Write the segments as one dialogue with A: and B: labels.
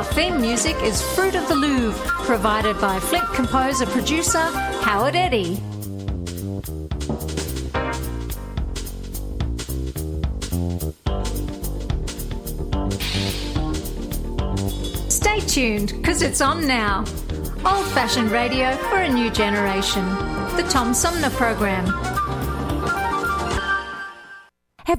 A: Our theme music is Fruit of the Louvre, provided by Flint composer producer Howard Eddy. Stay tuned, because it's on now. Old fashioned radio for a new generation. The Tom Sumner Program.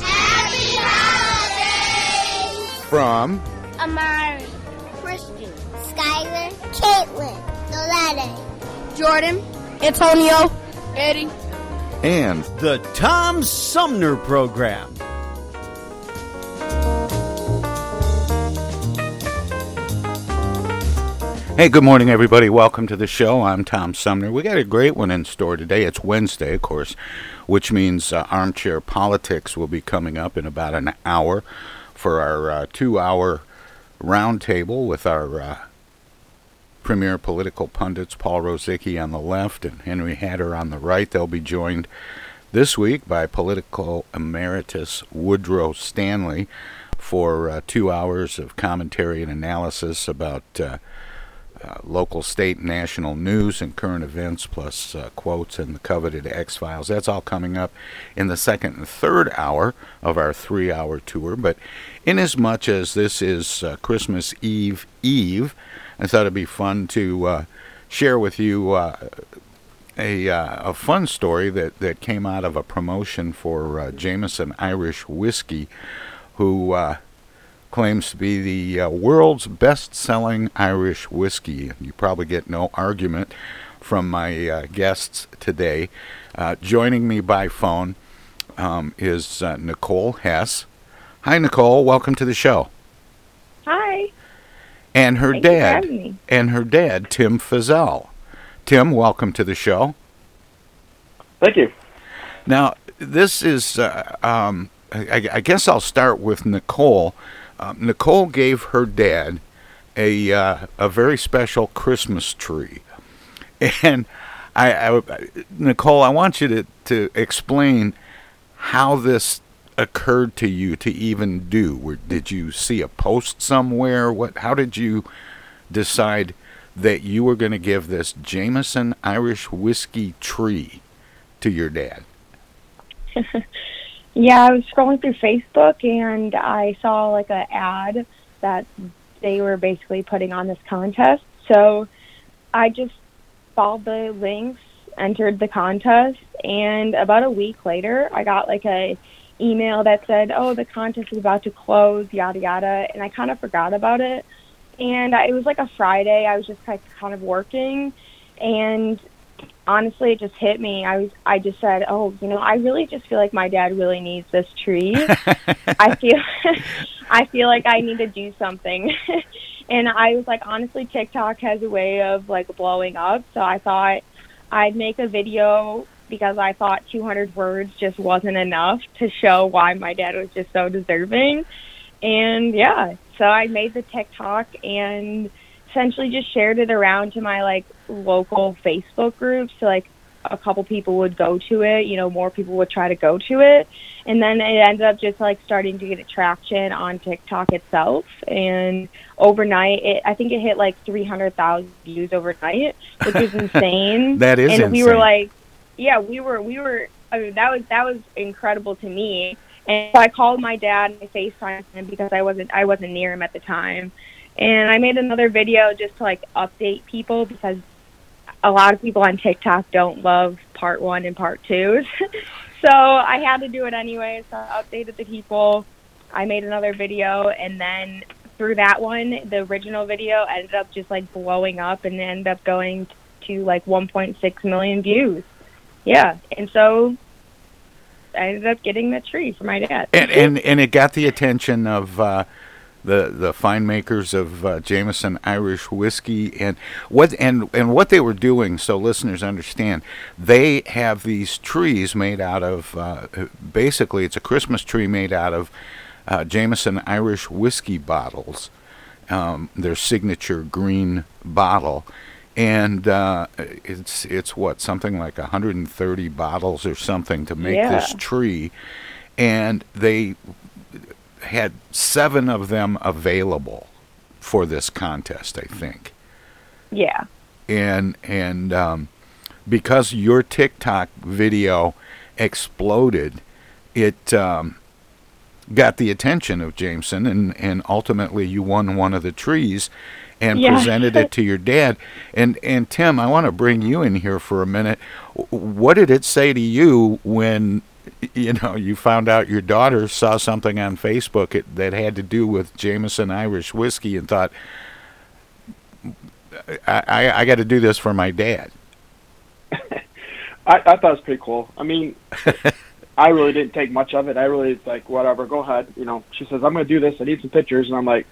B: Happy holidays!
C: From
B: Amari, Christian, Skylar, Caitlin, Noletta, Jordan, Antonio, Eddie.
C: and
D: The Tom Sumner Program.
C: Hey, good morning, everybody. Welcome to the show. I'm Tom Sumner. We got a great one in store today. It's Wednesday, of course, which means uh, Armchair Politics will be coming up in about an hour for our uh, two hour roundtable with our uh, premier political pundits, Paul Rozycki on the left and Henry Hatter on the right. They'll be joined this week by political emeritus Woodrow Stanley for uh, two hours of commentary and analysis about. Uh, local, state, national news and current events, plus uh, quotes and the coveted X Files. That's all coming up in the second and third hour of our three hour tour. But inasmuch as this is uh, Christmas Eve Eve, I thought it'd be fun to uh, share with you. Uh, a, a fun story that, that came out of a promotion for Jameson Irish Whiskey, who claims to be the uh, world's best selling Irish whiskey. You probably get no argument from my uh, guests today. Uh, joining me by phone um, is uh, Nicole Hess. Hi, Nicole. Welcome to the show.
E: Hi.
C: And her
E: Thank you for
C: dad,
E: me.
C: and her dad, Tim Fizell. Tim, welcome to the show.
F: Thank you.
C: Now, this is, uh, um, I, I guess I'll start with Nicole. Um, Nicole gave her dad a uh, a very special Christmas tree, and I, I, Nicole, I want you to to explain how this occurred to you to even do. Where, did you see a post somewhere? What? How did you decide that you were going to give this Jameson Irish whiskey tree to your dad?
E: Yeah, I was scrolling through Facebook and I saw like an ad that they were basically putting on this contest. So I just followed the links, entered the contest, and about a week later, I got like a email that said, "Oh, the contest is about to close, yada yada," and I kind of forgot about it. And I, it was like a Friday. I was just like kind of working, and honestly it just hit me. I was i just said oh you know i really just feel like my dad really needs this tree. I feel i feel like i need to do something. And i was like honestly tiktok has a way of like blowing up. So i thought i'd make a video because i thought 200 words just wasn't enough to show why my dad was just so deserving. And yeah so i made the tiktok and essentially just shared it around to my like local Facebook group. So like a couple people would go to it, you know, more people would try to go to it. And then it ended up just like starting to get traction on TikTok itself. And overnight, it, I think it hit like 300,000 views overnight, which is insane.
C: That is
E: and we were like, yeah, we were, we were I mean, that was that was incredible to me. And so I called my dad and I FaceTimed him because I wasn't I wasn't near him at the time. And I made another video just to like update people because a lot of people on TikTok don't love part one and part two. so I had to do it anyway. So I updated the people. I made another video and then through that one, the original video ended up just like blowing up and ended up going to like 1.6 million views. Yeah. And so I ended up getting the tree for my dad.
C: And and, and it got the attention of uh, the the fine makers of uh, Jameson Irish whiskey and what and and what they were doing. So listeners understand, they have these trees made out of uh, basically it's a Christmas tree made out of uh, Jameson Irish whiskey bottles. Um, their signature green bottle, and uh, it's it's what something like 130 bottles or something to make
E: Yeah.
C: this tree, and they had seven of them available for this contest, I think,
E: Yeah.
C: and and um, because your TikTok video exploded, it um, got the attention of Jameson, and and ultimately you won one of the trees. And
E: Yeah.
C: presented it to your dad, and and Tim, I want to bring you in here for a minute. What did it say to you when you know you found out your daughter saw something on Facebook it, that had to do with Jameson Irish whiskey and thought, I, I, I got to do this for my dad.
F: I, I thought it was pretty cool. I mean, I really didn't take much of it. I really like whatever. Go ahead. You know, she says I'm going to do this. I need some pictures, and I'm like,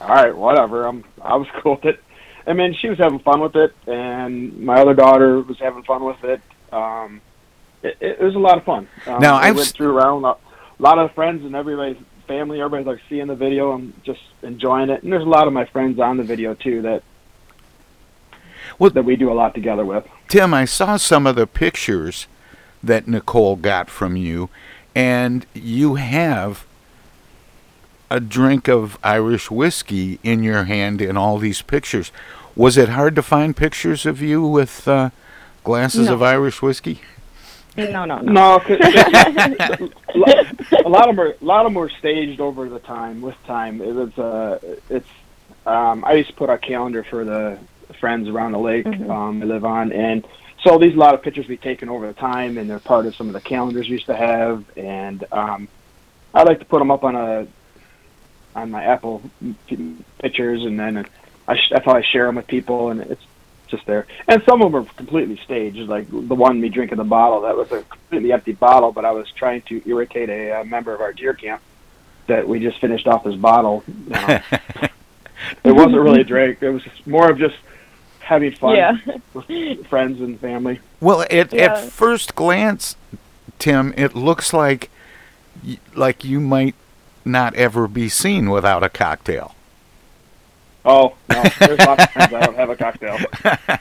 F: all right, whatever. I'm I was cool with it. I mean, she was having fun with it, and my other daughter was having fun with it. Um, it, it was a lot of fun. Um,
C: Now,
F: I went through around a lot of friends and everybody's family. Everybody's like seeing the video and just enjoying it. And there's a lot of my friends on the video too that
C: Well-
F: that we do a lot together with.
C: Tim, I saw some of the pictures that Nicole got from you, and you have a drink of Irish whiskey in your hand in all these pictures. Was it hard to find pictures of you with uh, glasses
E: No.
C: of Irish whiskey?
E: No, no, no.
F: No, 'cause a lot of them are a lot of them were staged over the time with time. It was uh, it's um, I used to put a calendar for the friends around the lake um, I live on, and so these a lot of pictures we taken over the time, and they're part of some of the calendars we used to have, and um, I like to put them up on a on my Apple pictures, and then I sh- I share them with people, and it's just there. And some of them are completely staged, like the one me drinking the bottle. That was a completely empty bottle, but I was trying to irritate a, uh member of our deer camp that we just finished off his bottle. You know. it wasn't really a drink. It was more of just having fun
E: Yeah.
F: with friends and family.
C: Well, at,
E: Yeah.
C: at first glance, Tim, it looks like like you might not ever be seen without a cocktail.
F: Oh no, there's lots of times I don't have a cocktail,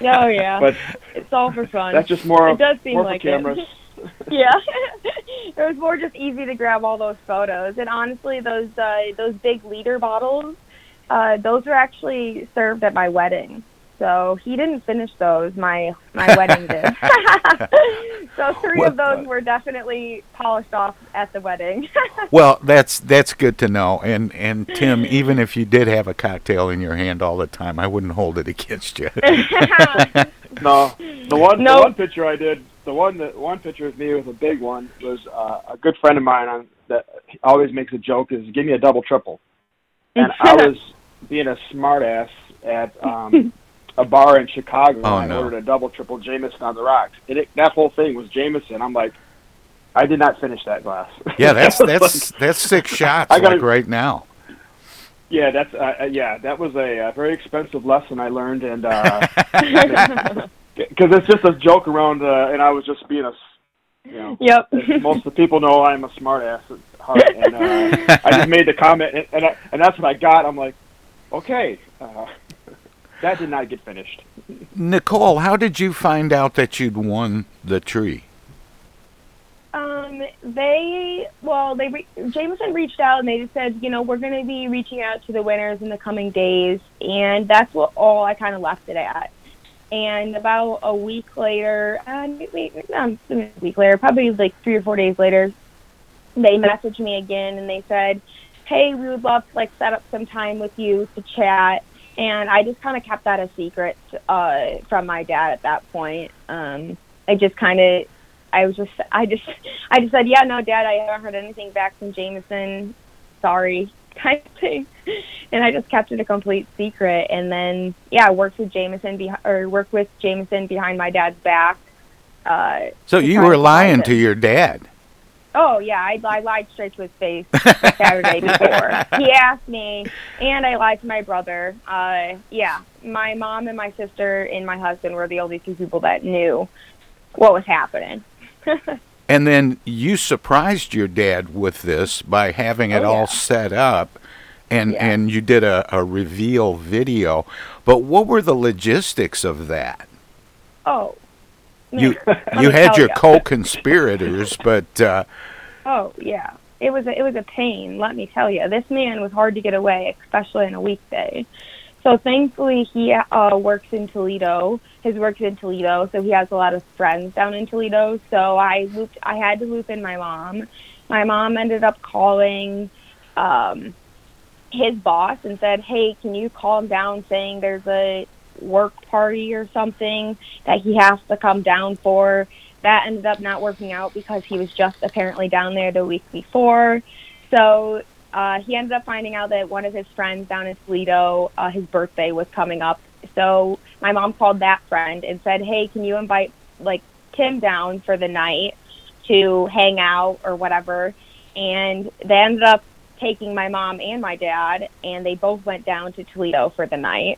E: Oh yeah.
F: but
E: it's all for fun.
F: that's just more
E: It
F: of
E: does seem
F: more
E: like
F: for
E: it.
F: cameras.
E: yeah. it was more just easy to grab all those photos. And honestly, those uh, those big liter bottles, uh, those were actually served at my wedding. So he didn't finish those. My my wedding did. so three
C: What-
E: of those were definitely polished off at the wedding.
C: Well, that's that's good to know. And and Tim, even if you did have a cocktail in your hand all the time, I wouldn't hold it against you.
F: No, the one
E: No.
F: the one picture I did, the one that one picture of me with a big one was uh, a good friend of mine on that always makes a joke is give me a double triple, and I was being a smartass at um, a bar in Chicago.
C: Oh,
F: and I
C: no.
F: ordered a double triple Jameson on the rocks. And it, that whole thing was Jameson. I'm like, I did not finish that glass.
C: Yeah, that's
F: That
C: that's
F: like-
C: that's six shots
F: I gotta-
C: like right now.
F: yeah, that's uh, uh, yeah, that was a, uh very expensive lesson I learned, and uh, because it's just a joke around, uh, and I was just being a. you know,
E: yep.
F: most of the people know I'm a smartass at heart, and uh, I just made the comment, and and, I, and that's what I got. I'm like, okay, uh, that did not get finished.
C: Nicole, how did you find out that you'd won the tree?
E: Um, they well, they re- Jameson reached out and they just said, you know, we're going to be reaching out to the winners in the coming days, and that's what all I kind of left it at. And about a week later, uh, wait, no, a week later, probably like three or four days later, they messaged me again and they said, "Hey, we would love to like set up some time with you to chat." And I just kind of kept that a secret uh, from my dad at that point. Um, I just kind of, I was just, I just, I just said, "Yeah, no, Dad, I haven't heard anything back from Jameson. Sorry." type thing. And I just kept it a complete secret. And then, yeah, I worked with Jameson be- or worked with Jameson behind my dad's back. Uh,
C: so you were lying to your dad.
E: Oh yeah, I, I lied straight to his face Saturday before. He asked me, and I lied to my brother. Uh, yeah, my mom and my sister and my husband were the only two people that knew what was happening.
C: And then you surprised your dad with this by having it oh, yeah. all set up and yeah. and you did a, a reveal video. But what were the logistics of that?
E: Oh.
C: You you had your co-conspirators, but uh,
E: Oh, yeah. It was a, it was a pain, let me tell you. This man was hard to get away, especially in a weekday. So thankfully, he uh, works in Toledo. His work's in Toledo, so he has a lot of friends down in Toledo. So I looped. I had to loop in my mom. My mom ended up calling um, his boss and said, "Hey, can you calm down? Saying there's a work party or something that he has to come down for." That ended up not working out because he was just apparently down there the week before. So uh, he ended up finding out that one of his friends down in Toledo, uh, his birthday was coming up. So my mom called that friend and said, "Hey, can you invite like Tim down for the night to hang out or whatever?" And they ended up taking my mom and my dad, and they both went down to Toledo for the night.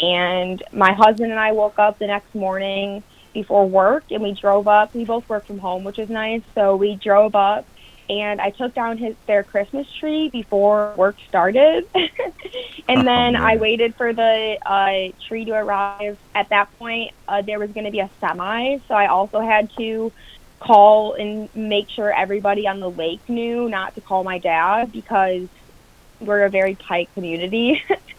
E: And my husband and I woke up the next morning before work, and we drove up. We both work from home, which is nice. So we drove up and I took down his their Christmas tree before work started, and then oh, I waited for the uh, tree to arrive. At that point, uh, there was going to be a semi, so I also had to call and make sure everybody on the lake knew not to call my dad because we're a very tight community,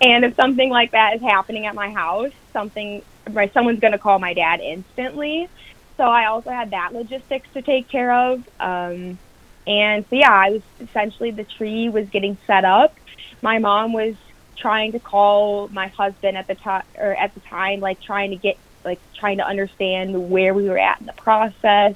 E: and if something like that is happening at my house, something my someone's going to call my dad instantly. So I also had that logistics to take care of. Um, and so, yeah, I was essentially the tree was getting set up. My mom was trying to call my husband at the time, or at the time, like trying to get, like trying to understand where we were at in the process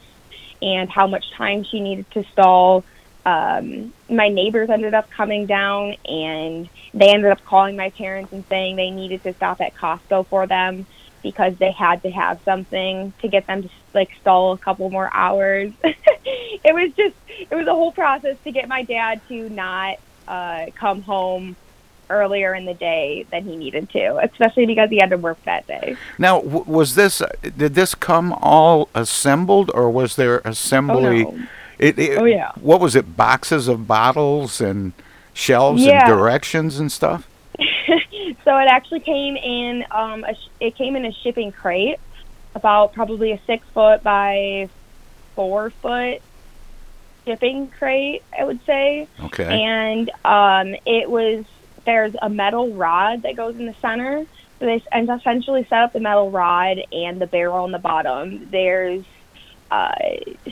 E: and how much time she needed to stall. Um, my neighbors ended up coming down and they ended up calling my parents and saying they needed to stop at Costco for them because they had to have something to get them to like stall a couple more hours. it was just it was a whole process to get my dad to not uh, come home earlier in the day than he needed to, especially because he had to work that day.
C: Now, w- was this did this come all assembled, or was there assembly?
E: Oh, no. It, it, oh yeah.
C: What was it? Boxes of bottles and shelves yeah. and directions and stuff.
E: So it actually came in. Um, sh- it came in a shipping crate, about probably a six foot by four foot shipping crate, I would say.
C: Okay.
E: And um, it was there's a metal rod that goes in the center. So they and essentially set up the metal rod and the barrel on the bottom. There's uh,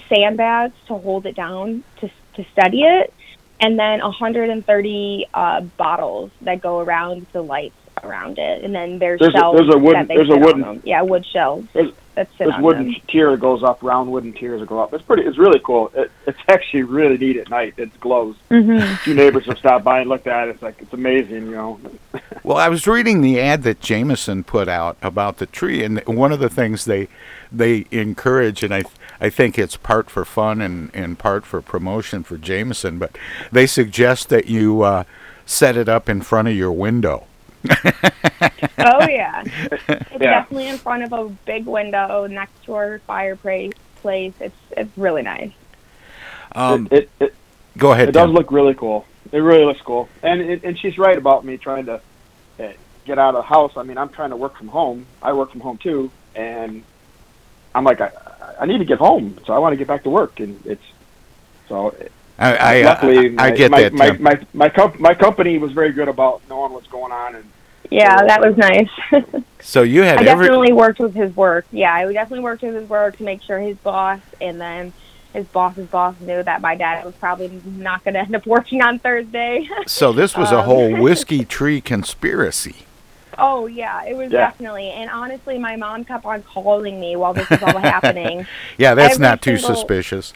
E: sandbags to hold it down to to steady it, and then 130 uh, bottles that go around the lights around it, and then there's,
F: there's
E: shelves
F: a, there's a wooden,
E: that they
F: there's a wooden,
E: them. Yeah, wood shelves.
F: There's,
E: that sit
F: there's
E: on
F: wooden
E: them.
F: tier that goes up, round wooden tiers that go up. It's pretty. It's really cool. It, it's actually really neat at night. It glows.
E: Mm-hmm.
F: Two neighbors have stopped by and looked at it. It's like it's amazing, you know.
C: well, I was reading the ad that Jameson put out about the tree, and one of the things they they encourage, and I I think it's part for fun and and part for promotion for Jameson, but they suggest that you uh, set it up in front of your window.
E: oh yeah, it's yeah. definitely in front of a big window next to our fireplace. Place. It's it's really nice.
C: Um,
F: it, it, it,
C: go ahead.
F: It Tim. does look really cool. It really looks cool, and and she's right about me trying to uh, get out of the house. I mean, I'm trying to work from home. I work from home too, and I'm like, I, I need to get home, so I want to get back to work, and it's so.
C: I, I, luckily, I, I, get
F: my,
C: that.
F: My, my, my, my, comp- my company was very good about knowing what's going on and
E: Yeah, that was nice.
C: So you had
E: I
C: every.
E: definitely worked with his work. Yeah, I definitely worked with his work to make sure his boss and then his boss's boss knew that my dad was probably not going to end up working on Thursday.
C: So this was a
E: Um,
C: whole whiskey tree conspiracy.
E: Oh yeah, it was
F: Yeah.
E: definitely. And honestly, my mom kept on calling me while this was all happening.
C: Yeah, that's
E: Every
C: not too
E: single-
C: suspicious.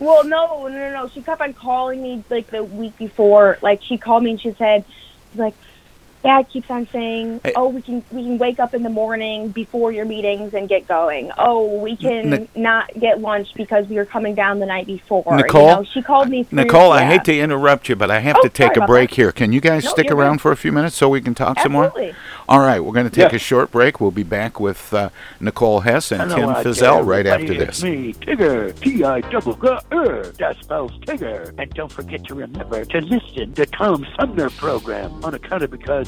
E: Well, no, no, no, no. She kept on calling me like the week before. Like she called me and she said, like, Dad keeps on saying,
C: Hey.
E: "Oh, we can we can wake up in the morning before your meetings and get going. Oh, we can
C: Nic-
E: not get lunch because we were coming down the night before."
C: Nicole?
E: you know, she called me. Through,
C: Nicole, I hate to interrupt you, but I have
E: Oh,
C: to take a break
E: that.
C: here. Can you guys
E: No,
C: stick around
E: good.
C: for a few minutes so we can talk some more? All right, we're going to take
F: Yeah.
C: a short break. We'll be back with uh, Nicole Hess and Tim
G: out
C: Fizell
G: there,
C: right after this.
G: It's me, Tigger, T-I-double-G-R, that spells Tigger. And don't forget to remember to listen to Tom Sumner program on account of because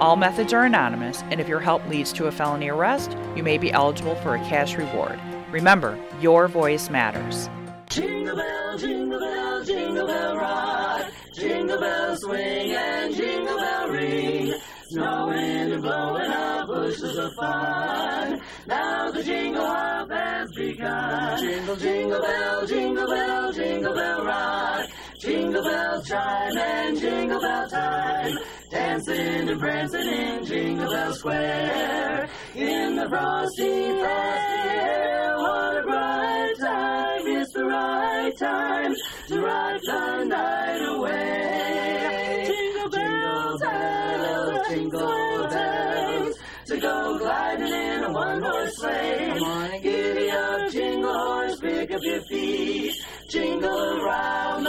H: All methods are anonymous, and if your help leads to a felony arrest, you may be eligible for a cash reward. Remember, your voice matters.
I: Jingle bell, jingle bell, jingle bell rock. Jingle bell swing and jingle bell ring. Snowing and blowing up bushels of fun. Now the jingle hop has begun. Jingle, jingle bell, jingle bell, jingle bell rock. Jingle bell chime and jingle bell time. Dancing and prancing in Jingle Bell Square. In the frosty, frosty air, what a bright time. It's the right time to ride the night away. Jingle bells, jingle bells, jingle bells. To go gliding in a one-horse sleigh. Come on and giddy up, jingle horse, pick up your feet. Jingle around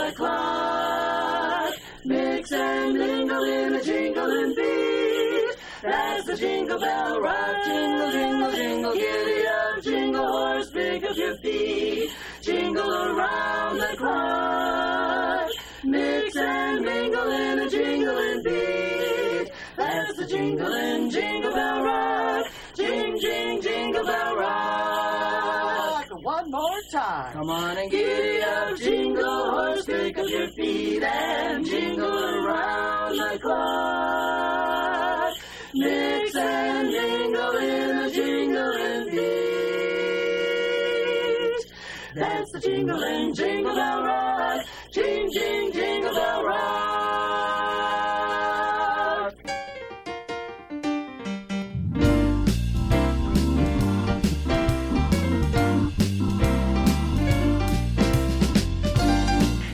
I: the clock. Mix and mingle in a jingling beat. That's the jingle bell rock. Jingle, jingle, jingle, giddy up, jingle horse, pick up your feet. Jingle around the clock. Mix and mingle in a jingling beat. That's the jingling jingle bell rock. Jing, jing, jingle bell rock. One more time. Come on and giddy up, jingle horse, pick up your feet and jingle around the clock. Mix and mingle in a jingling beat. That's the jingling jingle bell rock. Jing, jing, jingle bell rock.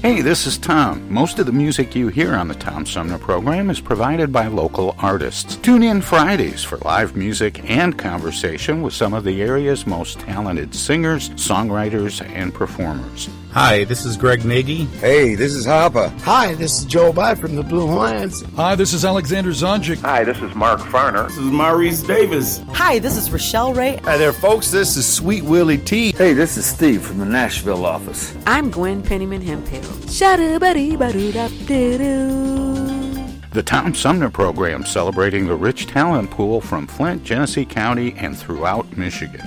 C: Hey, this is Tom. Most of the music you hear on the Tom Sumner program is provided by local artists. Tune in Fridays for live music and conversation with some of the area's most talented singers, songwriters, and performers.
J: Hi, this is Greg Nagy.
K: Hey, this is Hopper.
L: Hi, this is Joe By from the Blue Hawaiians.
M: Hi, this is Alexander Zonjic.
N: Hi, this is Mark Farner.
O: This is Maurice Davis.
P: Hi, this is Rochelle Ray.
K: Hi there, folks. This is Sweet Willie T.
Q: Hey, this is Steve from the Nashville office.
P: I'm Gwen Pennyman Hemphill.
C: The Tom Sumner program celebrating the rich talent pool from Flint, Genesee County, and throughout Michigan.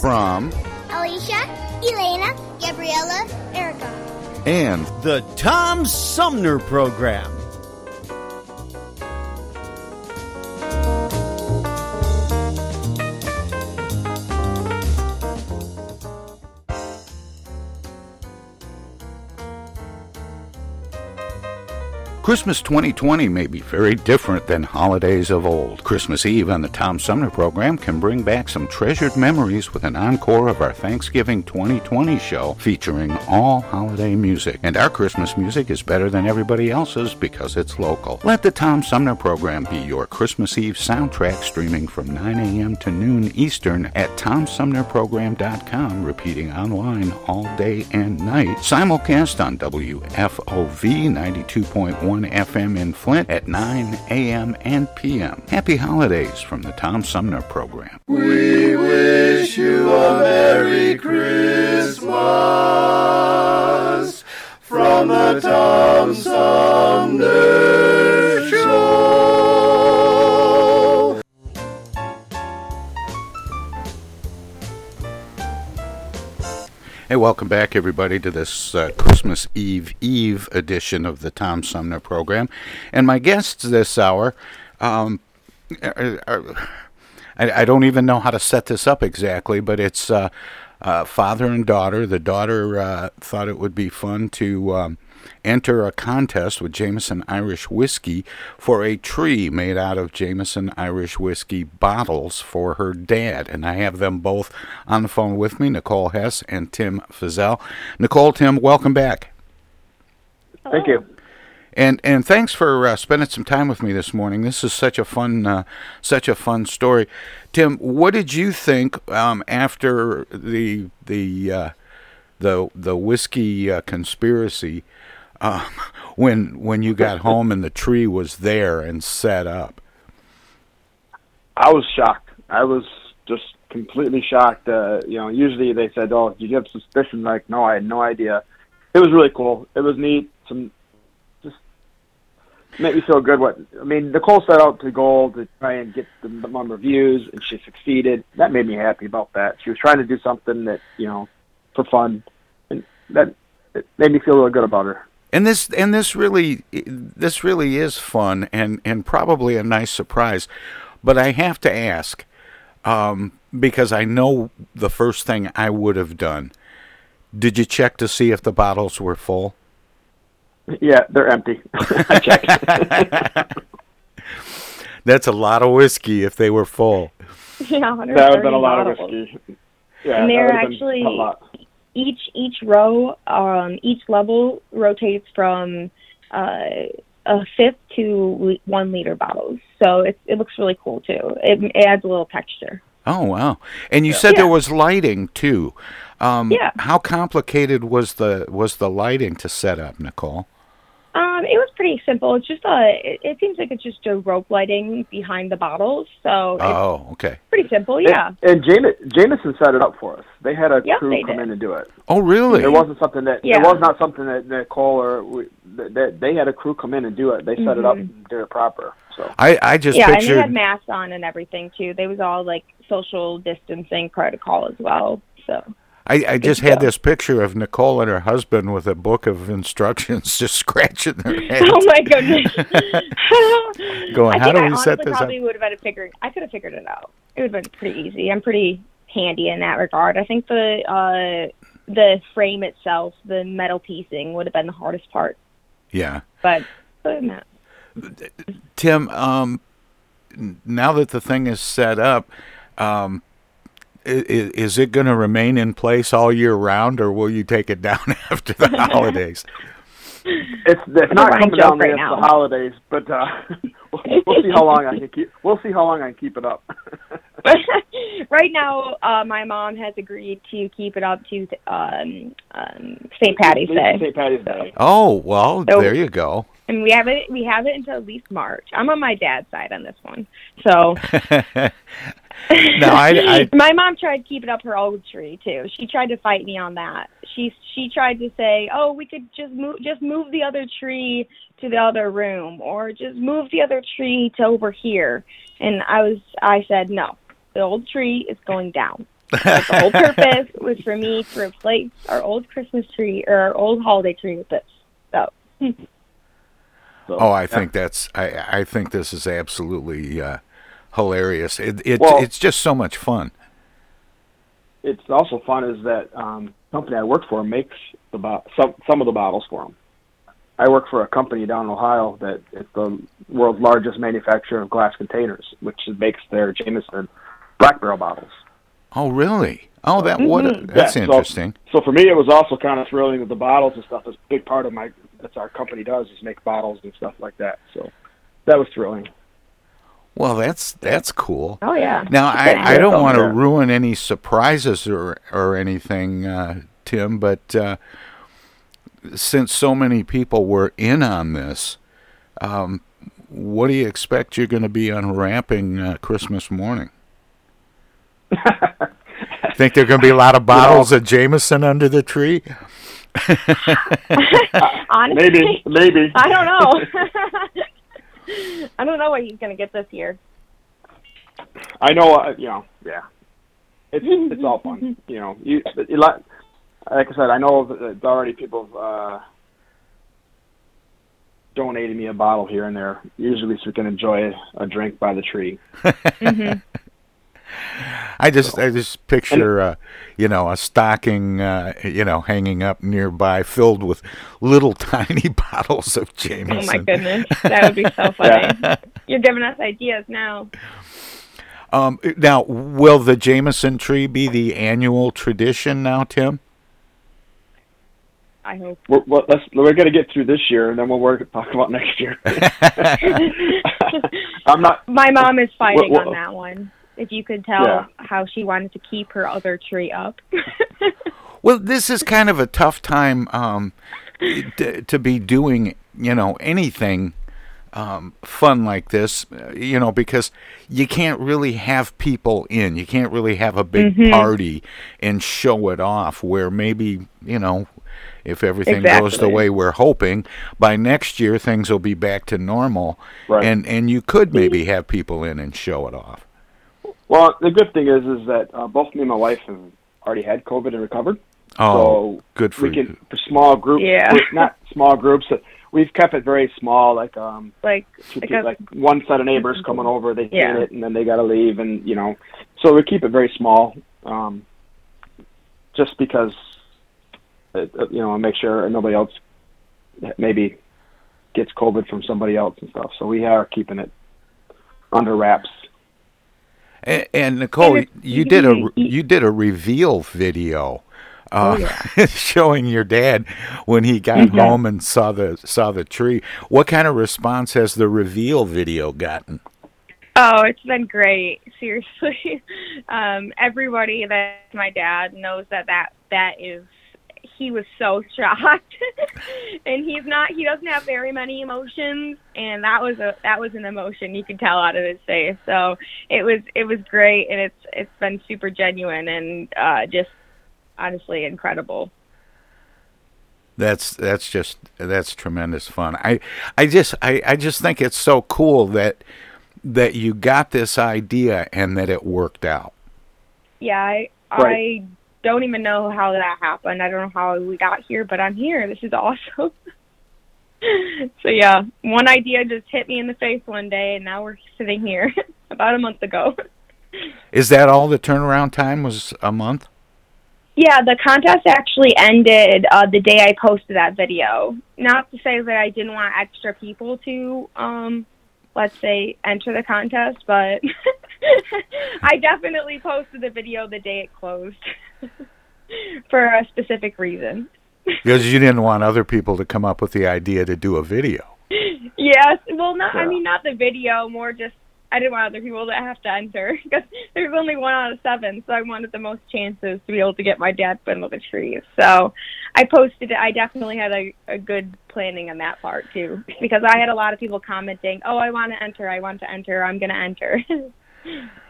C: From
B: Alicia, Elena, Gabriella, Erica.
D: And the Tom Sumner Program.
C: Christmas 2020 may be very different than holidays of old. Christmas Eve on the Tom Sumner program can bring back some treasured memories with an encore of our Thanksgiving 2020 show featuring all holiday music. And our Christmas music is better than everybody else's because it's local. Let the Tom Sumner program be your Christmas Eve soundtrack streaming from 9 a.m. to noon Eastern at TomSumnerProgram.com, repeating online all day and night. Simulcast on WFOV 92.1 FM in Flint at 9 a.m. and p.m. Happy holidays from the Tom Sumner program.
R: We wish you a Merry Christmas from the Tom Sumner
C: Hey, welcome back, everybody, to this uh, Christmas Eve Eve edition of the Tom Sumner program. And my guests this hour, um, are, are- I, I don't even know how to set this up exactly, but it's uh, uh, father and daughter. The daughter uh, thought it would be fun to um, enter a contest with Jameson Irish whiskey for a tree made out of Jameson Irish whiskey bottles for her dad. And I have them both on the phone with me, Nicole Hess and Tim Fizell. Nicole, Tim, welcome back.
F: Thank you.
C: And and thanks for uh, spending some time with me this morning. This is such a fun uh, such a fun story. Tim, what did you think um, after the the uh, the the whiskey uh, conspiracy um, when when you got home and the tree was there and set up?
F: I was shocked. I was just completely shocked. Uh, you know, usually they said, "Oh, did you have suspicion?" Like, no, I had no idea. It was really cool. It was neat. Some just made me feel good. What I mean, Nicole set out to goal to try and get the number of views, and she succeeded. That made me happy about that. She was trying to do something that you know for fun, and that it made me feel really good about her.
C: And this and this really this really is fun and and probably a nice surprise. But I have to ask um, because I know the first thing I would have done. Did you check to see if the bottles were full?
F: Yeah, they're empty. I checked.
C: That's a lot of whiskey if they were full.
E: Yeah,
F: that would have been a
E: 130
F: lot of whiskey. Yeah,
E: and they're
F: would have been
E: actually
F: a lot.
E: Each each row, um, each level rotates from uh, a fifth to one liter bottles. So it it looks really cool too. It, it adds a little texture.
C: Oh wow! And you said
E: Yeah.
C: there was lighting too. Um,
E: Yeah.
C: How complicated was the was the lighting to set up, Nicole?
E: Um, it was pretty simple. It's just a. It, it seems like it's just a rope lighting behind the bottles. So it's
C: Oh, okay.
E: pretty simple. Yeah.
F: And, and Jame- Jameson set it up for us. They had a
E: Yep,
F: crew come
E: did.
F: in and do it.
C: Oh, really?
F: It wasn't something that
E: Yeah.
F: it was not something that Nicole or we, that, that they had a crew come in and do it. They set it up
E: Mhm.
F: and did it proper. So
C: I I just
E: yeah, and they had masks on and everything too. They was all like social distancing protocol as well. So
C: I, I just had this picture of Nicole and her husband with a book of instructions, just scratching their heads.
E: Oh my goodness.
C: Going,
E: I
C: how do
E: I
C: we set this up?
E: probably would have had to figure. I could have figured it out. It would have been pretty easy. I'm pretty handy in that regard. I think the uh, the frame itself, the metal piecing, would have been the hardest part.
C: Yeah.
E: But other than that,
C: Tim, um, now that the thing is set up, um, is it going to remain in place all year round, or will you take it down after the holidays?
F: it's it's not coming down
E: joke
F: there
E: right
F: it's the holidays, but uh, we'll, we'll see how long I can keep. We'll see how long I can keep it up.
E: right now, uh, my mom has agreed to keep it up to um, um, St. Patty's Day.
F: St. Patty's Day.
C: Oh well,
E: So-
C: there you go.
E: And we have it. We have it until at least March. I'm on my dad's side on this one. So
C: no, I, I
E: my mom tried to keep it up her old tree too. She tried to fight me on that. She she tried to say, "Oh, we could just move just move the other tree to the other room or just move the other tree to over here." And I was I said, "No. The old tree is going down." Like, the whole purpose was for me to replace our old Christmas tree or our old holiday tree with this. So
C: oh, I think that's I I think this is absolutely uh, hilarious. It, it
F: Well-
C: it's just so much fun.
F: It's also fun is that um, company I work for makes the bo- some some of the bottles for them. I work for a company down in Ohio that is the world's largest manufacturer of glass containers, which makes their Jameson black barrel bottles.
C: Oh, really? Oh, that what? a- that's
F: Yeah, so-
C: interesting.
F: So for me, it was also kind of thrilling that the bottles and stuff. is a big part of my that's our company does is make bottles and stuff like that. So that was thrilling.
C: Well, that's that's cool.
E: Oh yeah.
C: Now I, I don't want to ruin any surprises or or anything, uh, Tim, but uh, since so many people were in on this, um, what do you expect you're going to be unwrapping uh, Christmas morning? Think there are going to be a lot of bottles of Jameson under the tree?
E: Honestly,
F: Maybe, maybe.
E: I don't know. I don't know what he's gonna get this year.
F: I know, uh, you know, yeah. It's it's all fun, you know. You, it, like like I said, I know that already people have uh, donated me a bottle here and there. Usually, so we can enjoy a drink by the tree.
C: I just I just picture uh, you know a stocking uh, you know hanging up nearby filled with little tiny bottles of Jameson.
E: Oh my goodness, that would be so funny. You're giving us ideas now.
C: Um, now, will the Jameson tree be the annual tradition now, Tim?
E: I hope.
F: We're, well, let's we're gonna get through this year, and then we'll work talk about next year. I'm not.
E: My mom is fighting
F: Well, well-
E: on that one. If you could tell
F: Yeah.
E: how she wanted to keep her other tree up.
C: Well, this is kind of a tough time um, t- to be doing, you know, anything um, fun like this, uh, you know, because you can't really have people in. You can't really have a big
E: Mhm.
C: party and show it off. Where maybe, you know, if everything goes the way we're hoping, by next year things will be back to normal,
F: Right.
C: and and you could maybe have people in and show it off.
F: Well, the good thing is, is that uh, both me and my wife have already had COVID and recovered.
C: Oh,
F: so
C: good for
F: we can for small groups.
E: Yeah.
F: we're- not small groups. uh, We've kept it very small, like um,
E: like
F: two
E: like
F: people,
E: a-
F: like one set of neighbors coming over, they
E: Yeah.
F: see it, and then they got to leave, and you know, so we keep it very small, um, just because, uh, uh, you know, make sure nobody else maybe gets COVID from somebody else and stuff. So we are keeping it under wraps.
C: And, and Nicole,
F: And
C: you did a you did a reveal video, uh,
F: Oh,
C: showing your dad when he got
E: Mm-hmm.
F: Mhm.
C: home and saw the saw the tree. What kind of response has the reveal video gotten?
E: Oh, it's been great. Seriously, um, everybody that's my dad knows that that that is. He was so shocked, and he's not. He doesn't have very many emotions, and that was a that was an emotion you could tell out of his face. So it was it was great, and it's it's been super genuine and uh, just honestly incredible.
C: That's that's just that's tremendous fun. I I just I, I just think it's so cool that that you got this idea and that it worked out.
E: Yeah, I
C: Right.
E: I don't even know how that happened. I don't know how we got here, but I'm here. This is awesome. so yeah, one idea just hit me in the face one day, and now we're sitting here about a month ago.
C: Is that all the turnaround time was a month?
E: Yeah, the contest actually ended uh, the day I posted that video. Not to say that I didn't want extra people to, um, let's say, enter the contest, but I definitely posted the video the day it closed for a specific reason.
C: Because you didn't want other people to come up with the idea to do a video.
E: Yes, well, not. I mean, not the video, more just I didn't want other people to have to enter because there's only one out of seven, so I wanted the most chances to be able to get my dad put into the trees. So I posted it. I definitely had a, a good planning on that part too, because I had a lot of people commenting, "Oh, I want to enter. I want to enter. I'm going to enter."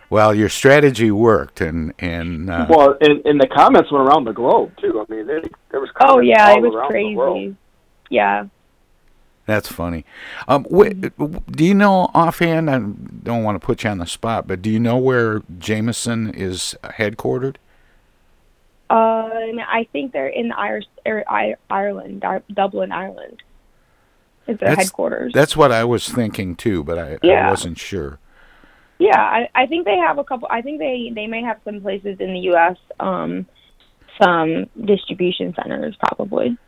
C: Well, your strategy worked, and and uh,
F: Well, and, and the comments went around the globe too. I mean, they, there was comments
E: oh yeah,
F: all
E: it was
F: around the world.
E: crazy. Yeah.
C: that's funny. Um, wh- do you know offhand? I don't want to put you on the spot, but do you know where Jameson is headquartered?
E: Uh, I think they're in Irish, er, I- Ireland, Dar- Dublin, Ireland. Is their
C: That's-
E: headquarters?
C: That's what I was thinking too, but I, I wasn't sure.
E: Yeah, I, I think they have a couple. I think they they may have some places in the U.S. Um, some distribution centers probably.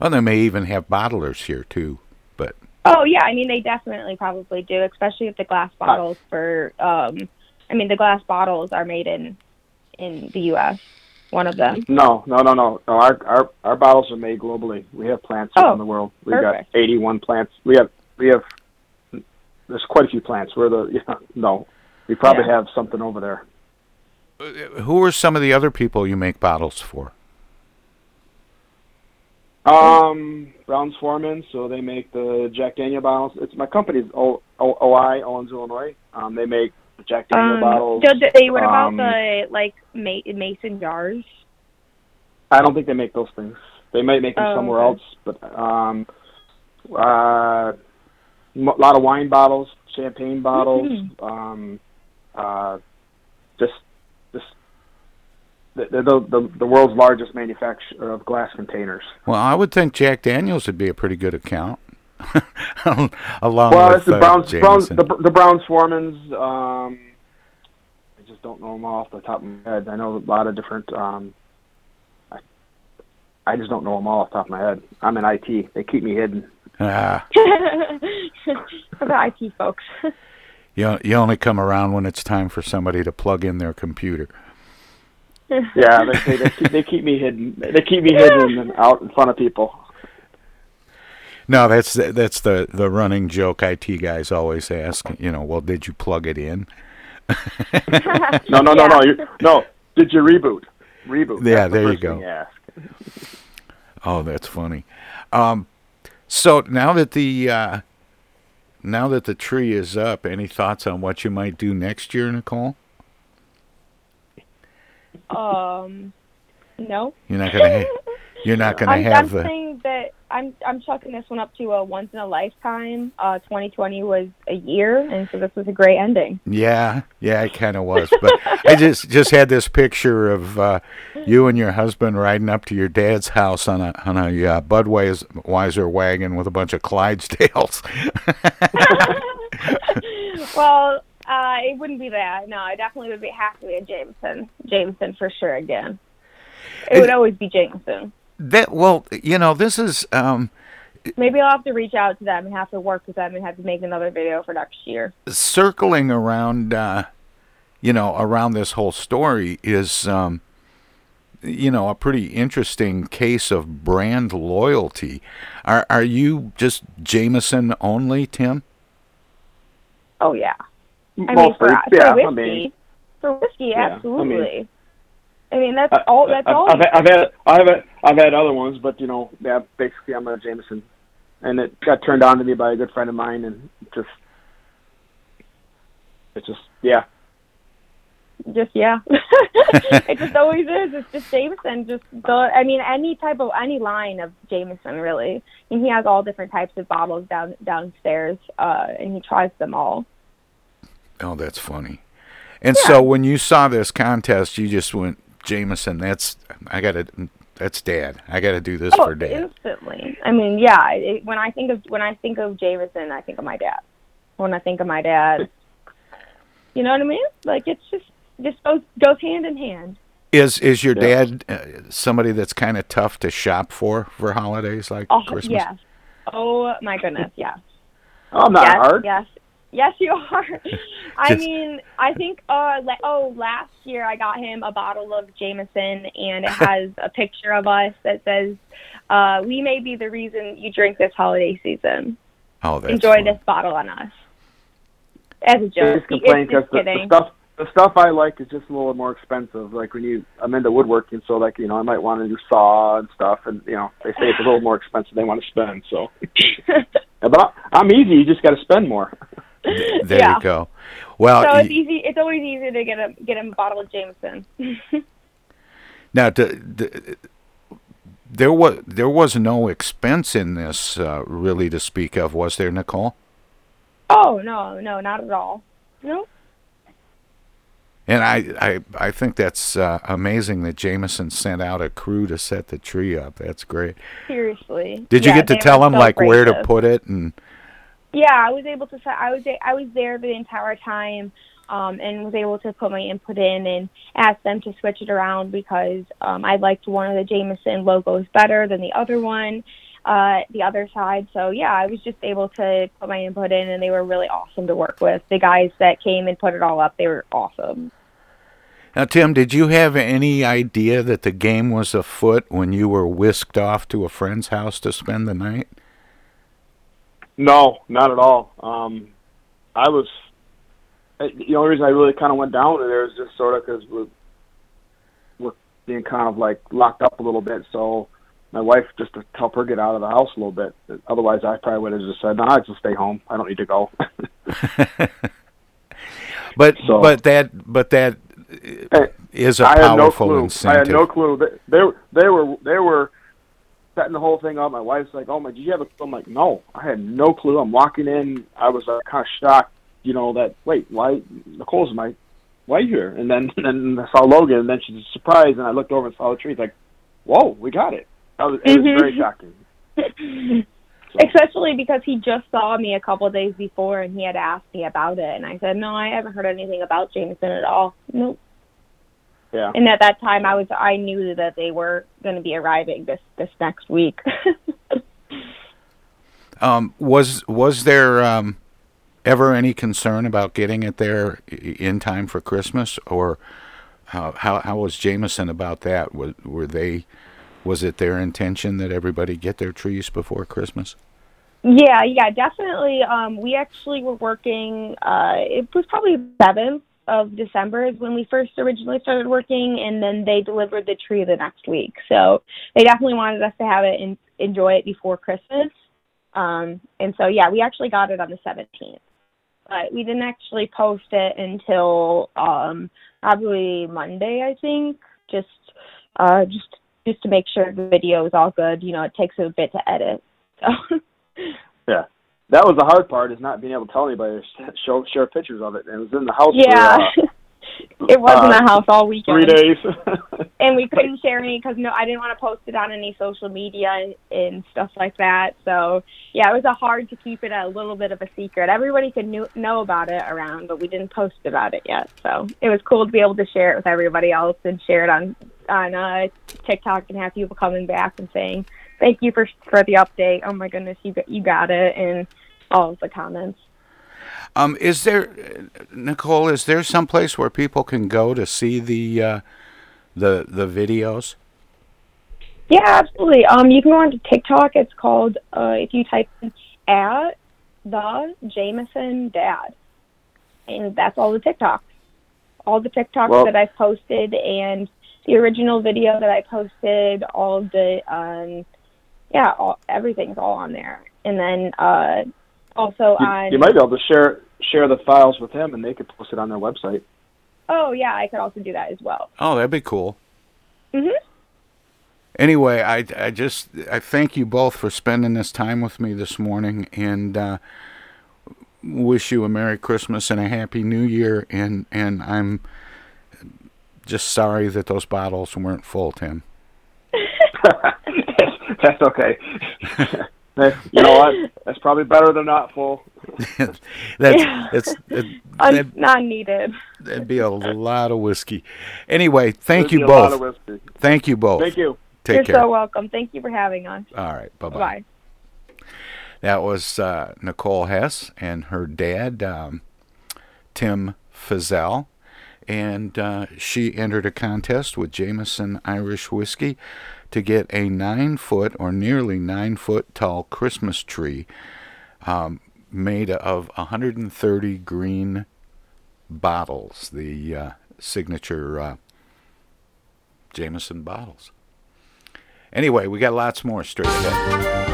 C: Well, they may even have bottlers here too. But
E: Oh yeah, I mean they definitely probably do, especially if the glass bottles for. Um, I mean the glass bottles are made in in the U.S. One of them.
F: No, no, no, no. no our, our our bottles are made globally. We have plants
E: Oh,
F: around the world. We've
E: perfect.
F: got 81 plants. We have we have there's quite a few plants. We're the yeah, no. We probably
E: Yeah.
F: have something over there.
C: who are some of the other people you make bottles for?
F: Um, Brown's Forman, so they make the Jack Daniel bottles. It's my company's o, o, OI Owens-Illinois. Um, they make Jack Daniel
E: Um,
F: bottles.
E: so they, what about
F: Um,
E: the like ma- mason jars?
F: I don't think they make those things. They might make them
E: Oh,
F: somewhere
E: okay.
F: else, but um, uh, m- a lot of wine bottles, champagne bottles,
E: Mhm.
F: um, uh, just just the, the the the world's largest manufacturer of glass containers.
C: Well, I would think Jack Daniels would be a pretty good account. Along
F: well,
C: with
F: it's the
C: uh,
F: Browns, Browns the, the Browns Formans. Um, I just don't know them off the top of my head. I know a lot of different. Um, I, I just don't know them all off the top of my head. I'm in IT. They keep me hidden.
C: Ah,
E: For the IT folks.
C: you you only come around when it's time for somebody to plug in their computer.
F: Yeah, they, they, they, keep, they keep me hidden. They keep me hidden and out in front of people.
C: No, that's that's the the running joke. IT guys always ask. You know, well, did you plug it in?
F: No, no, no, no. You, no. Did you reboot? Reboot.
C: Yeah,
F: That's the
C: there you go.
F: thing ask.
C: Oh, that's funny. Um, so now that the uh, now that the tree is up, any thoughts on what you might do next year, Nicole?
E: Um, no.
C: You're not gonna ha- you're not gonna
E: I'm,
C: have
E: I'm
C: the
E: saying that I'm I'm chucking this one up to a once in a lifetime. Uh, 2020 was a year, and so this was a great ending.
C: Yeah, yeah, it kind of was. But I just just had this picture of uh, you and your husband riding up to your dad's house on a on a uh, Budweiser wagon with a bunch of Clydesdales.
E: well, uh, it wouldn't be that. No, I definitely would be have to be a Jameson. Jameson for sure again. It would always be Jameson.
C: That well, you know, this is um,
E: Maybe I'll have to reach out to them and have to work with them and have to make another video for next year.
C: circling around, uh, you know, around this whole story is, um, you know, a pretty interesting case of brand loyalty. Are are you just Jameson only, Tim?
E: Oh yeah. I mean,
F: Mostly,
E: for,
F: yeah,
E: for
F: I
E: whiskey,
F: mean-
E: for whiskey,
F: Yeah, I mean-
E: absolutely. I mean, that's
F: I-
E: all. That's
F: I-
E: all.
F: I've, I've had I've had I've had other ones, but you know, yeah, basically I'm a Jameson, and it got turned on to me by a good friend of mine, and just it's just yeah.
E: just yeah. it just always is. It's just Jameson. Just the. I mean, any type of any line of Jameson really. And he has all different types of bottles down downstairs, uh, and he tries them all.
C: Oh, that's funny. And so when you saw this contest, you just went Jameson. That's I gotta. That's Dad. I gotta do this
E: oh,
C: for Dad.
E: instantly. I mean, yeah. It, when I think of when I think of Jameson, I think of my dad. When I think of my dad, you know what I mean? Like it's just just goes goes hand in hand.
C: Is is your
E: Yeah.
C: dad uh, somebody that's kind of tough to shop for for holidays like
E: Oh
C: Christmas?
E: yes. Oh my goodness, yes.
F: I'm not
E: yes,
F: hard.
E: Yes. Yes, you are. I
F: Just-
E: mean, I think. Uh, la- oh, last year I got him a bottle of Jameson, and it has a picture of us that says, uh, "We may be the reason you drink this holiday season.
C: Oh, that's
E: Enjoy
C: fun.
E: this bottle on us." as a joke.
F: Just complain
E: It's just
F: because the, the stuff the stuff I like is just a little more expensive. Like when you, I'm into woodworking, so like you know, I might want a new saw and stuff, and you know, they say it's a little more expensive. They want to spend, so. But I, I'm easy. You just got to spend more.
C: There
E: Yeah.
C: you go. Well,
E: so it's easy. It's always easy to get a get a bottle of Jameson.
C: Now, d- d- there was there was no expense in this, uh, really, to speak of, was there, Nicole?
E: oh no, no, not at all. No.
C: And I, I, I think that's uh, amazing that Jameson sent out a crew to set the tree up. That's great.
E: Seriously.
C: Did you
E: Yeah,
C: get to tell them
E: so
C: like where to put it? And
E: Yeah, I was able to. I was I was there the entire time, um, and was able to put my input in and ask them to switch it around because um, I liked one of the Jameson logos better than the other one, uh, the other side. So yeah, I was just able to put my input in, and they were really awesome to work with. The guys that came and put it all up, they were awesome.
C: now, Tim, did you have any idea that the game was afoot when you were whisked off to a friend's house to spend the night?
F: No, not at all. Um, I was. The only reason I really kind of went down there is just sort of because we're, we're being kind of like locked up a little bit. So my wife just to help her get out of the house a little bit. Otherwise, I probably would have just said, "No, I just stay home. I don't need to go."
C: But
F: So-
C: but that but that is a
F: I had no
C: powerful
F: clue.
C: incentive.
F: I had no clue. They, they were they were they were setting the whole thing up. My wife's like, "Oh my, did you have a?" clue?" I'm like, "No, I had no clue." I'm walking in. I was uh, kind of shocked, you know, that wait, why Nicole's my why you here? And then and I saw Logan, and then she's surprised, and I looked over and saw the tree. It's like, whoa, we got it. That was, it was very shocking.
E: Especially because he just saw me a couple of days before and he had asked me about it, and I said, "No, I haven't heard anything about Jameson at all." Nope.
F: Yeah.
E: And at that time, I was I knew that they were going to be arriving this this next week.
C: Um, was was there um, ever any concern about getting it there in time for Christmas, or how how, how was Jameson about that? Was were they was it their intention that everybody get their trees before Christmas?
E: yeah, yeah, definitely. Um, we actually were working. Uh, it was probably seventh of December is when we first originally started working, and then they delivered the tree the next week. So they definitely wanted us to have it and enjoy it before Christmas. Um, and so yeah, we actually got it on the 17th, but we didn't actually post it until um, probably Monday, I think. Just uh, just just to make sure the video is all good. You know, it takes a bit to edit. So
F: Yeah. That was the hard part is not being able to tell anybody to show share pictures of it. And it was in the house.
E: yeah,
F: For, uh,
E: it was in
F: uh,
E: the house all weekend.
F: Three days.
E: and we couldn't share any because no, I didn't want to post it on any social media and, and stuff like that. So yeah, it was a hard to keep it a little bit of a secret. Everybody could knew, know about it around, but we didn't post about it yet. So it was cool to be able to share it with everybody else and share it on on uh, TikTok and have people coming back and saying thank you for for the update. Oh my goodness, you got, you got it, and all of the comments.
C: Um, is there, Nicole? Is there some place where people can go to see the uh, the the videos?
E: Yeah, absolutely. Um, you can go onto TikTok. It's called uh, if you type in at the Jameson Dad, and that's all the TikToks. All the TikToks
F: Well-
E: that I've posted and the original video that I posted. All the um, yeah, all, everything's all on there. And then uh, also
F: you,
E: on
F: you might be able to share share the files with him, and they could post it on their website.
E: oh yeah, I could also do that as well.
C: Oh, that'd be cool.
E: Mhm.
C: Anyway, I, I just I thank you both for spending this time with me this morning, and uh, wish you a Merry Christmas and a Happy New Year. And and I'm just sorry that those bottles weren't full, Tim.
F: That's okay. You know what? That's probably better than not full.
C: That's
E: Yeah.
C: it's it,
E: Un-
C: that,
E: not needed.
C: that'd be a lot of whiskey. Anyway, thank
F: It'd
C: you
F: be a lot
C: both.
F: of whiskey.
C: Thank you both.
F: Thank you.
C: Take
E: You're
C: care.
E: so welcome. Thank you for having us.
C: All right. Bye bye.
E: Bye.
C: That was uh, Nicole Hess and her dad, um, Tim Fizell. And uh, she entered a contest with Jameson Irish Whiskey to get a nine foot or nearly nine foot tall Christmas tree um, made of 130 green bottles, the uh, signature uh, Jameson bottles. Anyway, we got lots more straight ahead.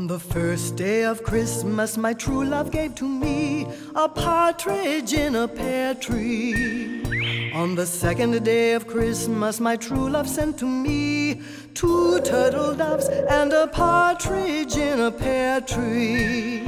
N: On the first day of Christmas, my true love gave to me a partridge in a pear tree. On the second day of Christmas, my true love sent to me two turtle doves and a partridge in a pear tree.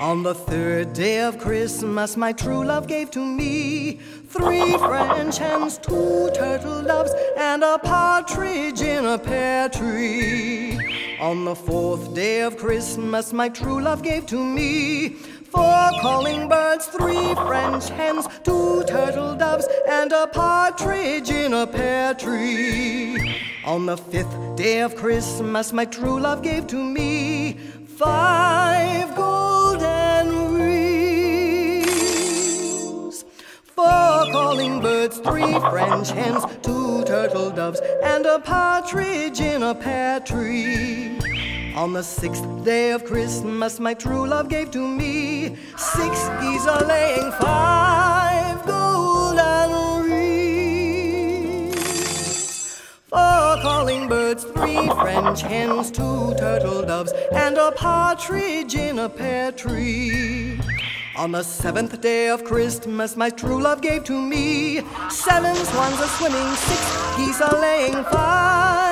N: On the third day of Christmas, my true love gave to me three French hens, two turtle doves, and a partridge in a pear tree. On the fourth day of Christmas, my true love gave to me four calling birds, three French hens, two turtle doves, and a partridge in a pear tree. On the fifth day of Christmas, my true love gave to me five golden rings. Four calling birds, three French hens, two turtle doves, and a partridge in a pear tree. On the sixth day of Christmas, my true love gave to me six geese are laying five golden rings. Four calling birds, three French hens, two turtle doves, and a partridge in a pear tree. On the seventh day of Christmas, my true love gave to me seven swans are swimming, six geese are laying, five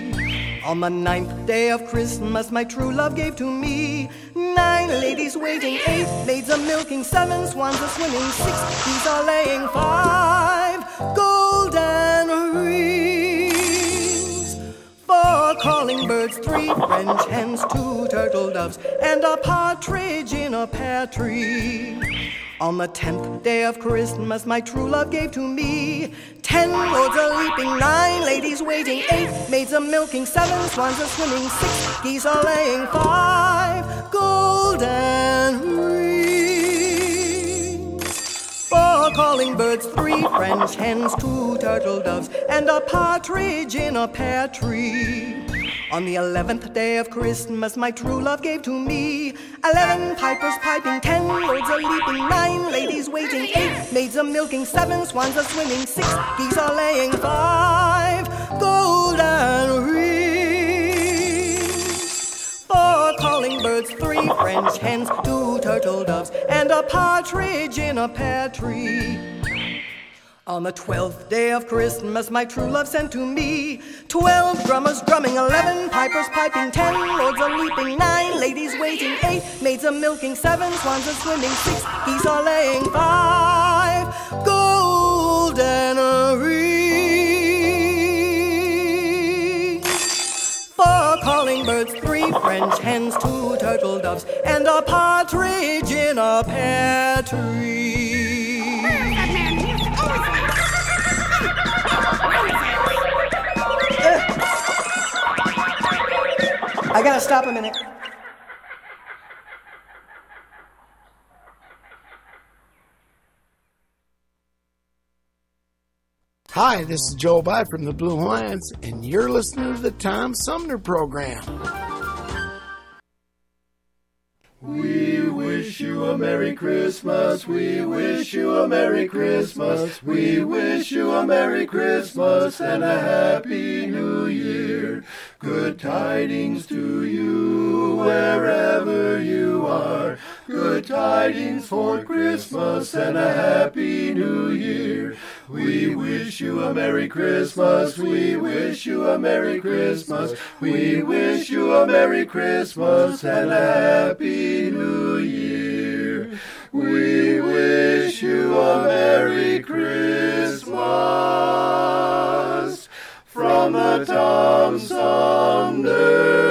N: On the ninth day of Christmas, my true love gave to me nine ladies waiting, eight maids a milking, seven swans a swimming, six geese are laying, five golden rings. Four calling birds, three French hens, two turtle doves, and a partridge in a pear tree. On the tenth day of Christmas, my true love gave to me ten lords a leaping, nine ladies waiting, eight maids a milking, seven swans a swimming, six geese a laying, five golden rings. Four calling birds, three French hens, two turtle doves, and a partridge in a pear tree. On the eleventh day of Christmas, my true love gave to me eleven pipers piping, ten lords a leaping, nine ladies waiting, eight maids a milking, seven swans a swimming, six geese are laying, five golden rings. Four calling birds, three French hens, two turtle doves, and a partridge in a pear tree. On the twelfth day of Christmas, my true love sent to me twelve drummers drumming, eleven pipers piping, ten lords a leaping, nine ladies waiting, eight maids a milking, seven swans a swimming, six geese are laying, five golden rings. Four calling birds, three French hens, two turtle doves, and a partridge in a pear tree. I gotta stop a minute.
L: Hi, this is Joe By from the Blue Lions, and you're listening to the Tom Sumner Program.
R: We wish you a Merry Christmas. We wish you a Merry Christmas. We wish you a Merry Christmas and a Happy New Year. Good tidings to you wherever you are. Good tidings for Christmas and a Happy New Year. We wish you a Merry Christmas. We wish you a Merry Christmas. We wish you a Merry Christmas and a Happy New Year. We wish you a Merry Christmas from the Tom Sumner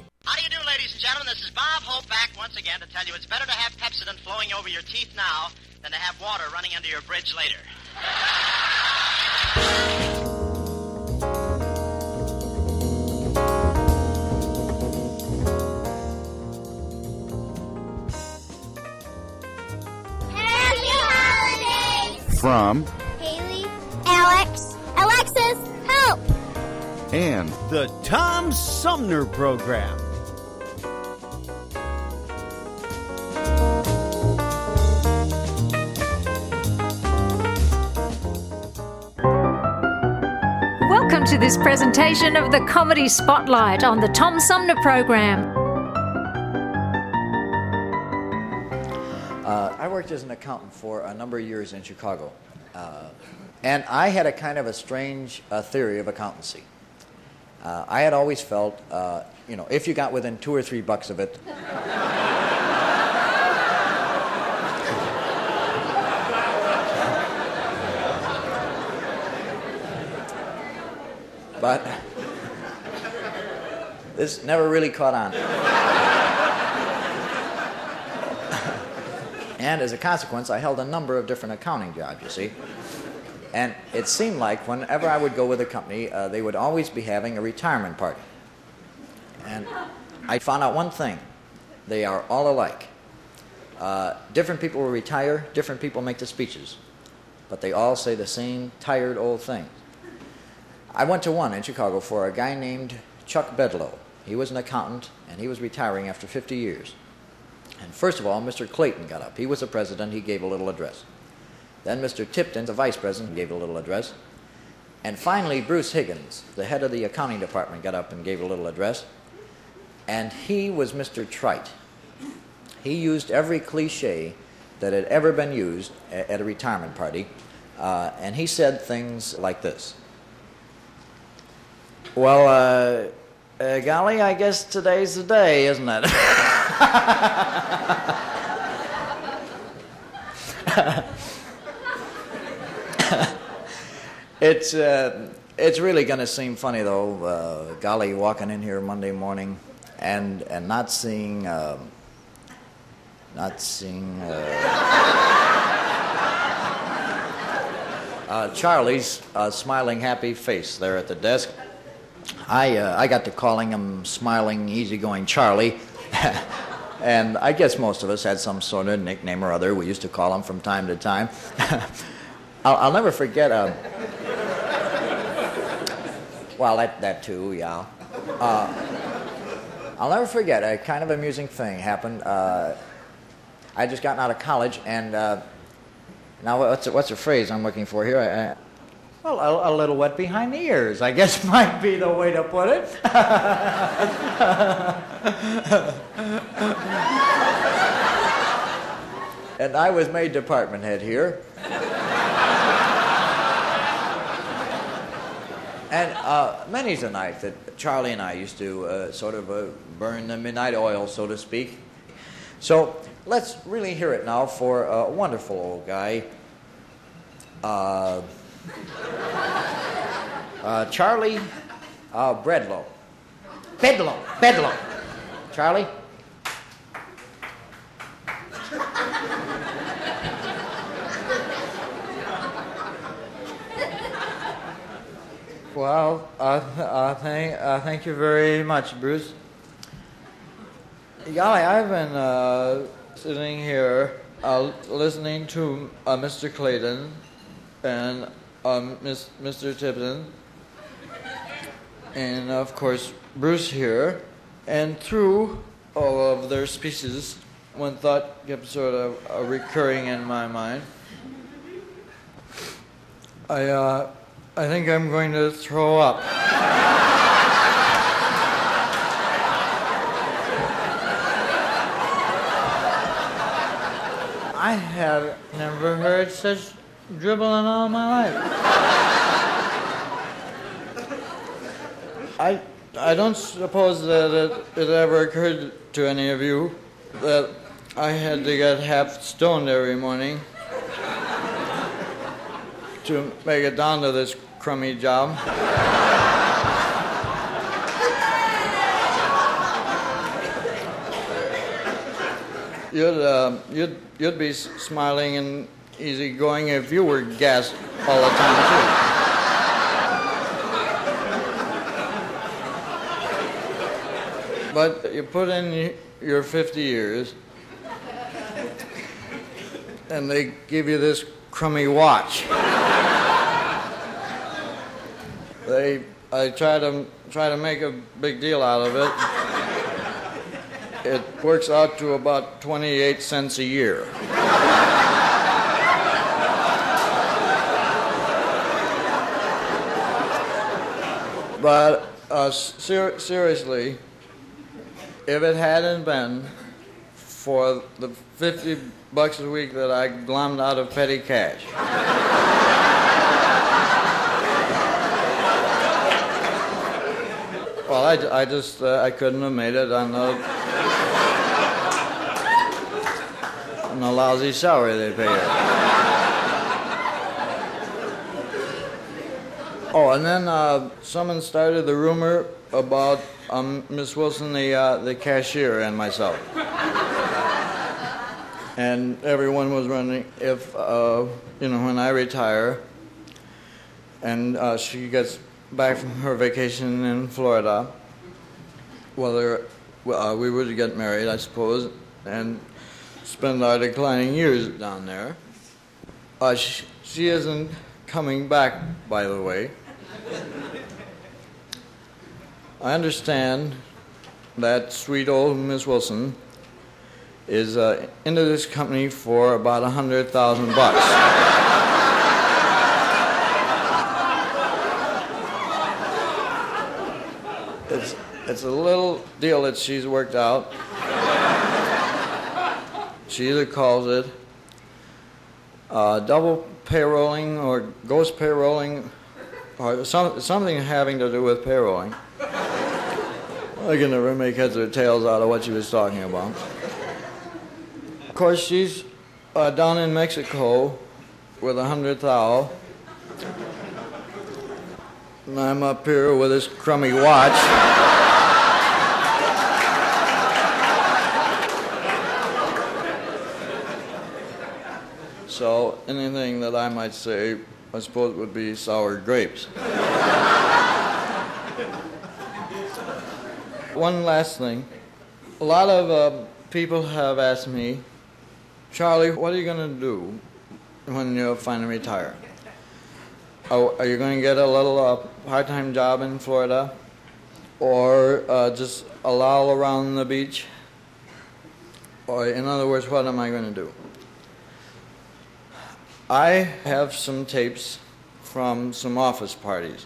S: How do you do, ladies and gentlemen? This is Bob Hope back once again to tell you it's better to have Pepsodent flowing over your teeth now than to have water running under your bridge later.
B: Happy holidays!
C: From
B: Haley, Alex, Alexis, help!
C: and
D: The Tom Sumner Program.
T: To this presentation of the Comedy Spotlight on the Tom Sumner Program.
U: Uh, I worked as an accountant for a number of years in Chicago. Uh, and I had a kind of a strange uh, theory of accountancy. Uh, I had always felt, uh, you know, if you got within two or three bucks of it, but this never really caught on. and as a consequence, I held a number of different accounting jobs, you see. And it seemed like whenever I would go with a company, uh, they would always be having a retirement party. And I found out one thing they are all alike. Uh, different people will retire, different people make the speeches, but they all say the same tired old thing. I went to one in Chicago for a guy named Chuck Bedlow. He was an accountant, and he was retiring after 50 years. And first of all, Mr. Clayton got up. He was the president. He gave a little address. Then Mr. Tipton, the vice president, gave a little address. And finally, Bruce Higgins, the head of the accounting department, got up and gave a little address. And he was Mr. Trite. He used every cliche that had ever been used at a retirement party. Uh, and he said things like this Well, uh, uh, golly, I guess today's the day, isn't it? it's, uh, it's really going to seem funny, though, uh, golly, walking in here Monday morning and, and not seeing, uh, not seeing uh, Charlie's smiling, happy face there at the desk. I, uh, I got to calling him smiling, easygoing Charlie. and I guess most of us had some sort of nickname or other. We used to call him from time to time. I'll, I'll, never forget. Uh, well, that, that too, yeah. Uh, I'll never forget a kind of amusing thing happened. Uh, I just gotten out of college, and uh, now what's, what's the phrase I'm looking for here? Well, a, a, little wet behind the ears, I guess might be the way to put it. and I was made department head here. and uh, many's the night that Charlie and I used to uh, sort of uh, burn the midnight oil, so to speak. So let's really hear it now for a wonderful old guy. Uh, Charlie uh, Breadlow. Bedlow. Bedlow. Charlie? Well, uh, uh, thank, uh, thank you very much, Bruce. Golly, I've been uh, sitting here uh, listening to uh, Mr. Clayton and um, Mr. Tipton, and of course Bruce here, and through all of their speeches, one thought kept sort of uh, recurring in my mind. I, uh, I think I'm going to throw up. I have never heard such dribbling all my life. I, I don't suppose that it, it ever occurred to any of you that I had to get half stoned every morning to make it down to this crummy job. You'd, uh, you'd, you'd be smiling and easygoing if you were gassed all the time, too. But you put in your 50 years, and they give you this crummy watch. they, I try to try to make a big deal out of it. It works out to about 28 cents a year. But uh, ser- seriously, if it hadn't been for the 50 bucks a week that I glommed out of petty cash. well, I, I just uh, I couldn't have made it on the on the lousy salary they pay you. Oh, and then uh, someone started the rumor about um, Miss Wilson, the uh, the cashier, and myself. and everyone was running if uh, you know when I retire, and uh, she gets back from her vacation in Florida. Whether uh, we would get married, I suppose, and spend our declining years down there. Uh, she, she isn't coming back, by the way. I understand that sweet old Miss Wilson is uh, into this company for about a hundred thousand bucks. it's, it's a little deal that she's worked out. She either calls it uh, double payrolling or ghost payrolling or some, something having to do with payrolling. Can never make heads or tails out of what she was talking about. Of course, she's uh, down in Mexico with a hundred thou. And I'm up here with this crummy watch. So anything that I might say, I suppose, it would be sour grapes. One last thing. A lot of uh, people have asked me, Charlie, what are you going to do when you finally retire? Oh, are you going to get a little uh, part-time job in Florida, or uh, just a loll around the beach? Or, in other words, what am I going to do? I have some tapes from some office parties.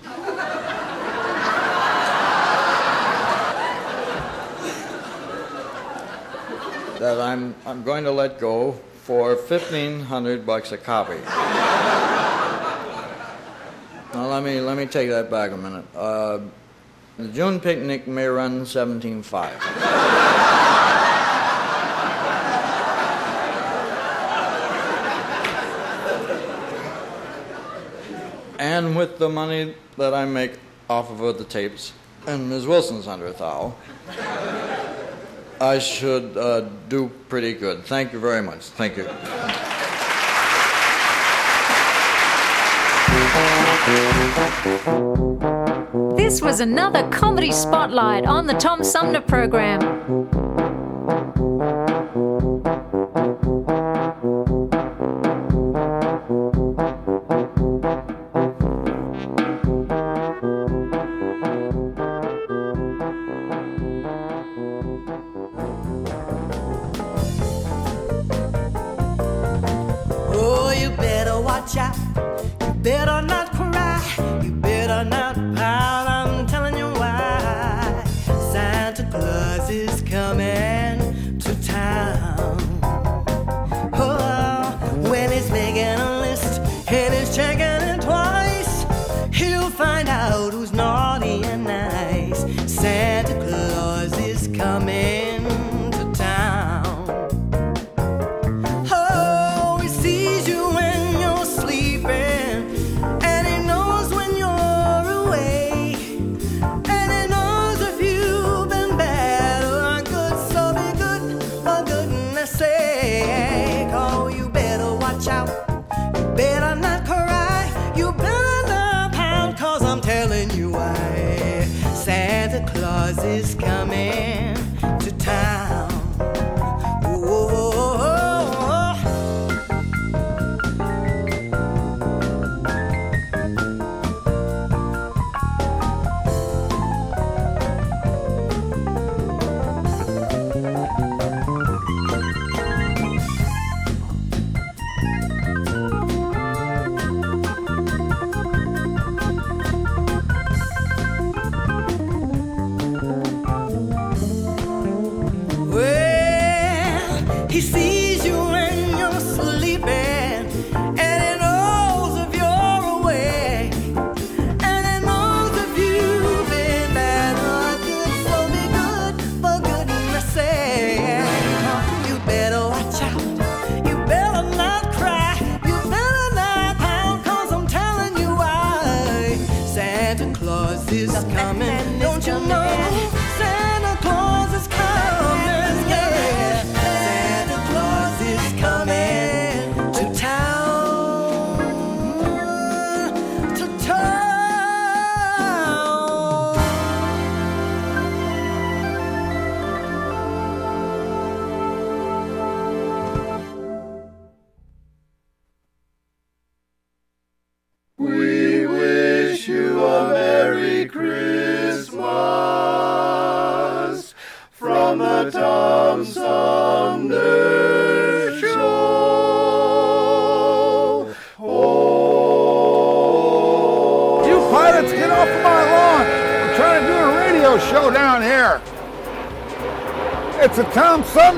U: that I'm, I'm going to let go for 1500 bucks a copy. now let me, let me take that back a minute. Uh, the June picnic may run 17.5. and with the money that I make off of the tapes and Ms. Wilson's under a thou, I should uh, do pretty good. Thank you very much. Thank you.
N: This was another comedy spotlight on the Tom Sumner program.